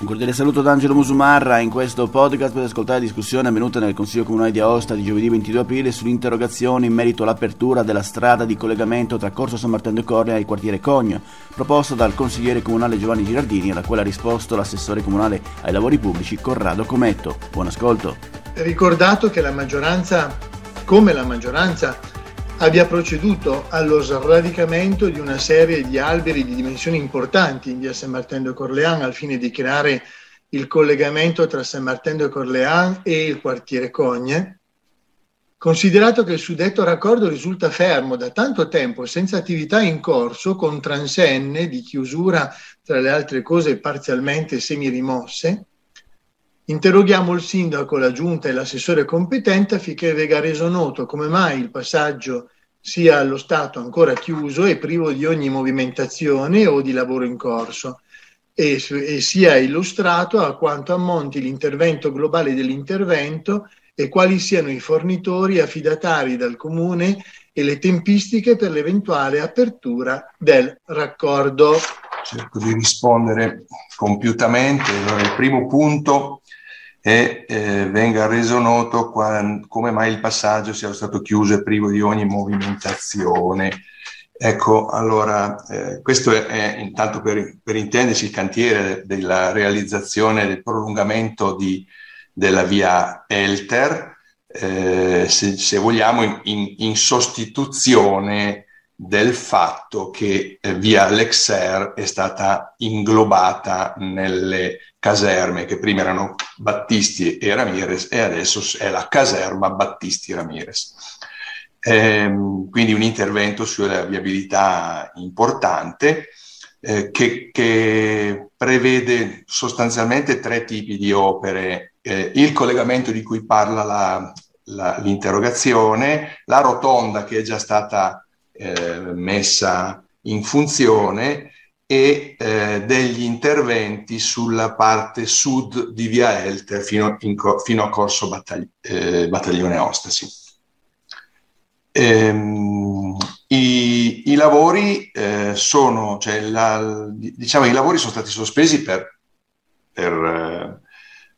Un cordiale saluto da Angelo Musumarra. In questo podcast potete ascoltare la discussione avvenuta nel Consiglio Comunale di Aosta di giovedì 22 aprile sull'interrogazione in merito all'apertura della strada di collegamento tra Corso San Martino e Cornea e il quartiere Cogno, proposta dal consigliere comunale Giovanni Girardini, alla quale ha risposto l'assessore comunale ai lavori pubblici Corrado Cometto. Buon ascolto. Ricordato che la maggioranza, come la maggioranza, abbia proceduto allo sradicamento di una serie di alberi di dimensioni importanti in via San Martin de Corlean al fine di creare il collegamento tra San Martin de Corlean e il quartiere Cogne, considerato che il suddetto raccordo risulta fermo da tanto tempo senza attività in corso con transenne di chiusura tra le altre cose parzialmente semirimosse, Interroghiamo il sindaco, la giunta e l'assessore competente affinché venga reso noto come mai il passaggio sia allo stato ancora chiuso e privo di ogni movimentazione o di lavoro in corso e, e sia illustrato a quanto ammonti l'intervento globale dell'intervento e quali siano i fornitori affidatari dal comune e le tempistiche per l'eventuale apertura del raccordo. Cerco di rispondere compiutamente. Allora, il primo punto e eh, venga reso noto qua, come mai il passaggio sia stato chiuso e privo di ogni movimentazione. Ecco, allora, eh, questo è, è intanto per, per, intendersi il cantiere della realizzazione del prolungamento di, della via Elter, eh, se, se, vogliamo, in, in, in, sostituzione del fatto che eh, via Lexer è stata inglobata nelle caserme che prima erano Battisti e Ramirez e adesso è la caserma Battisti Ramirez. Ehm, quindi un intervento sulla viabilità importante eh, che, che, prevede sostanzialmente tre tipi di opere. Eh, il collegamento di cui parla la, la, l'interrogazione, la rotonda che è già stata eh, messa in funzione e eh, degli interventi sulla parte sud di Via Elter fino, in, fino a Corso Battagli, eh, Battaglione Ostasi. Ehm, i, i, lavori eh, sono, cioè la, diciamo, i lavori sono stati sospesi per, per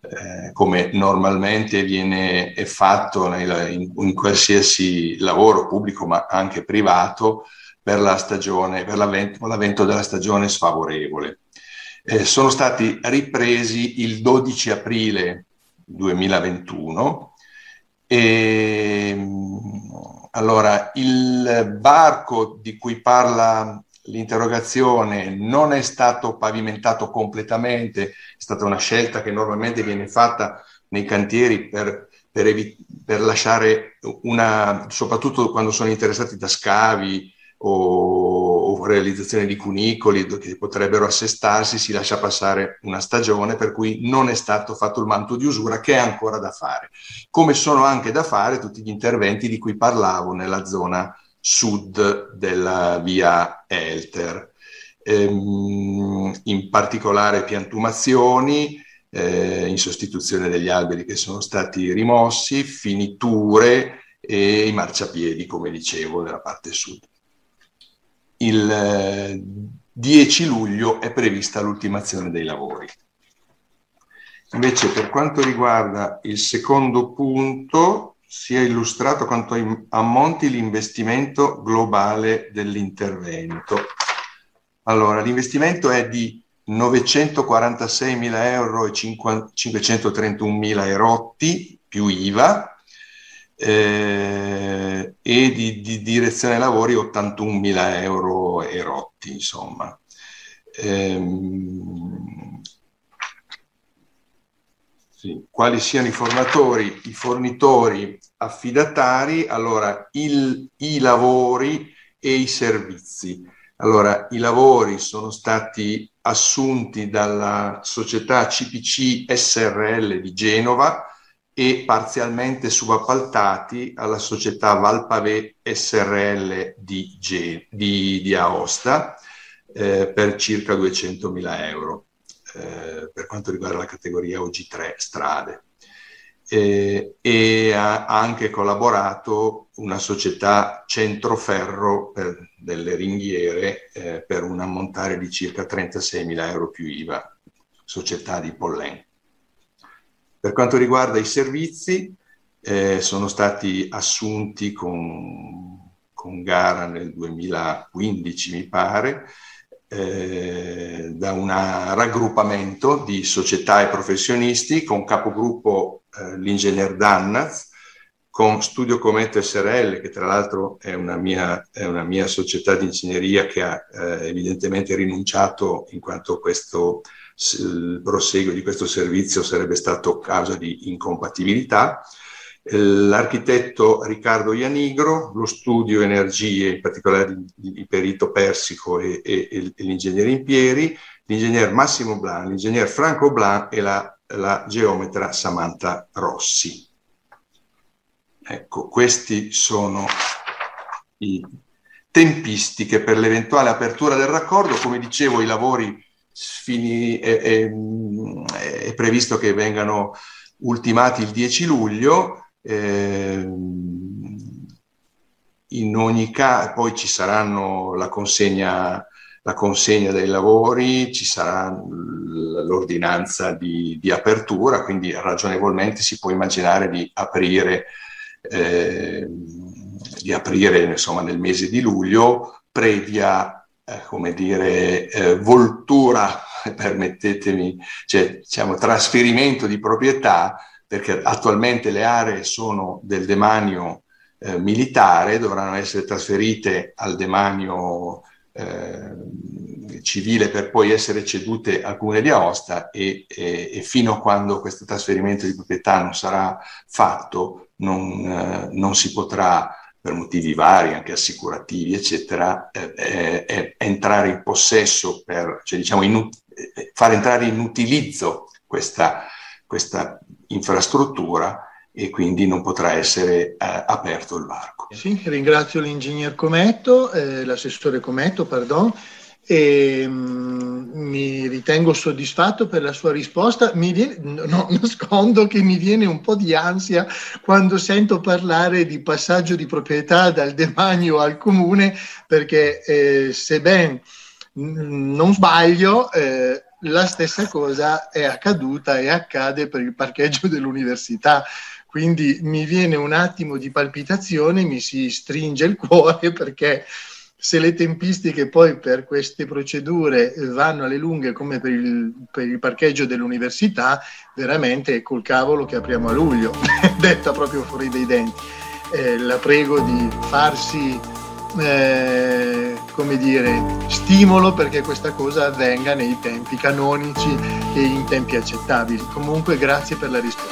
eh, come normalmente viene fatto in, in qualsiasi lavoro pubblico ma anche privato, per la stagione, per l'avvento, l'avvento della stagione sfavorevole. Eh, sono stati ripresi il 12 aprile 2021 e allora il barco di cui parla l'interrogazione non è stato pavimentato completamente, è stata una scelta che normalmente viene fatta nei cantieri per, per, evi- per lasciare una, soprattutto quando sono interessati da scavi o, o realizzazione di cunicoli che potrebbero assestarsi, si lascia passare una stagione per cui non è stato fatto il manto di usura che è ancora da fare. Come sono anche da fare tutti gli interventi di cui parlavo nella zona sud della via Elter. Ehm, in particolare piantumazioni, eh, in sostituzione degli alberi che sono stati rimossi, finiture e i marciapiedi, come dicevo, nella parte sud il 10 eh, luglio è prevista l'ultimazione dei lavori. Invece per quanto riguarda il secondo punto, si è illustrato quanto ammonti l'investimento globale dell'intervento. Allora, l'investimento è di 946.000 euro e 531.000 erotti più IVA, eh, e di, di, direzione lavori 81.000 euro erotti, insomma. Ehm, sì. Quali siano i formatori, i fornitori affidatari, allora il, i lavori e i servizi. Allora, i lavori sono stati assunti dalla società CPC SRL di Genova, e parzialmente subappaltati alla società Valpave SRL di, G, di, di Aosta eh, per circa 200.000 euro eh, per quanto riguarda la categoria OG3 strade. Eh, e ha anche collaborato una società Centroferro per delle ringhiere eh, per un ammontare di circa 36.000 euro più IVA società di Pollen. Per quanto riguarda i servizi, eh, sono stati assunti con, con, gara nel 2015, mi pare, eh, da un raggruppamento di società e professionisti con capogruppo eh, l'ingegner Dannaz, con Studio Cometto SRL, che tra l'altro è una mia, è una mia società di ingegneria che ha eh, evidentemente rinunciato in quanto questo, il proseguo di questo servizio sarebbe stato causa di incompatibilità. L'architetto Riccardo Ianigro, lo studio Energie, in particolare il perito Persico e, e, e l'ingegnere Impieri, l'ingegner Massimo Blan, l'ingegner Franco Blan e la, la geometra Samantha Rossi. Ecco, questi sono i tempistiche per l'eventuale apertura del raccordo. Come dicevo, i lavori fini, è, è, è previsto che vengano ultimati il 10 luglio. Eh, in ogni caso, poi ci saranno la consegna, la consegna dei lavori, ci sarà l'ordinanza di, di apertura, quindi ragionevolmente si può immaginare di aprire eh, di aprire insomma, nel mese di luglio, previa, eh, come dire, eh, voltura, permettetemi, cioè diciamo trasferimento di proprietà, perché attualmente le aree sono del demanio eh, militare, dovranno essere trasferite al demanio eh, civile per poi essere cedute al Comune di Aosta e, e, e, fino a quando questo trasferimento di proprietà non sarà fatto non, eh, non si potrà per motivi vari, anche assicurativi, eccetera, eh, eh, eh entrare in possesso, per, cioè diciamo in, eh, far entrare in utilizzo questa, questa infrastruttura e quindi non potrà essere eh, aperto il varco. Sì, ringrazio l'ingegner Cometto, eh, l'assessore Cometto, pardon, e mh, mm, mi ritengo soddisfatto per la sua risposta. Mi viene, no, nascondo che mi viene un po' di ansia quando sento parlare di passaggio di proprietà dal demanio al comune, perché eh, se ben non sbaglio, eh, la stessa cosa è accaduta e accade per il parcheggio dell'università. Quindi mi viene un attimo di palpitazione, mi si stringe il cuore perché se le tempistiche poi per queste procedure vanno alle lunghe come per il, per il parcheggio dell'università, veramente è col cavolo che apriamo a luglio, detta proprio fuori dai denti. Eh, la prego di farsi, eh, come dire, stimolo perché questa cosa avvenga nei tempi canonici e in tempi accettabili. Comunque grazie per la risposta.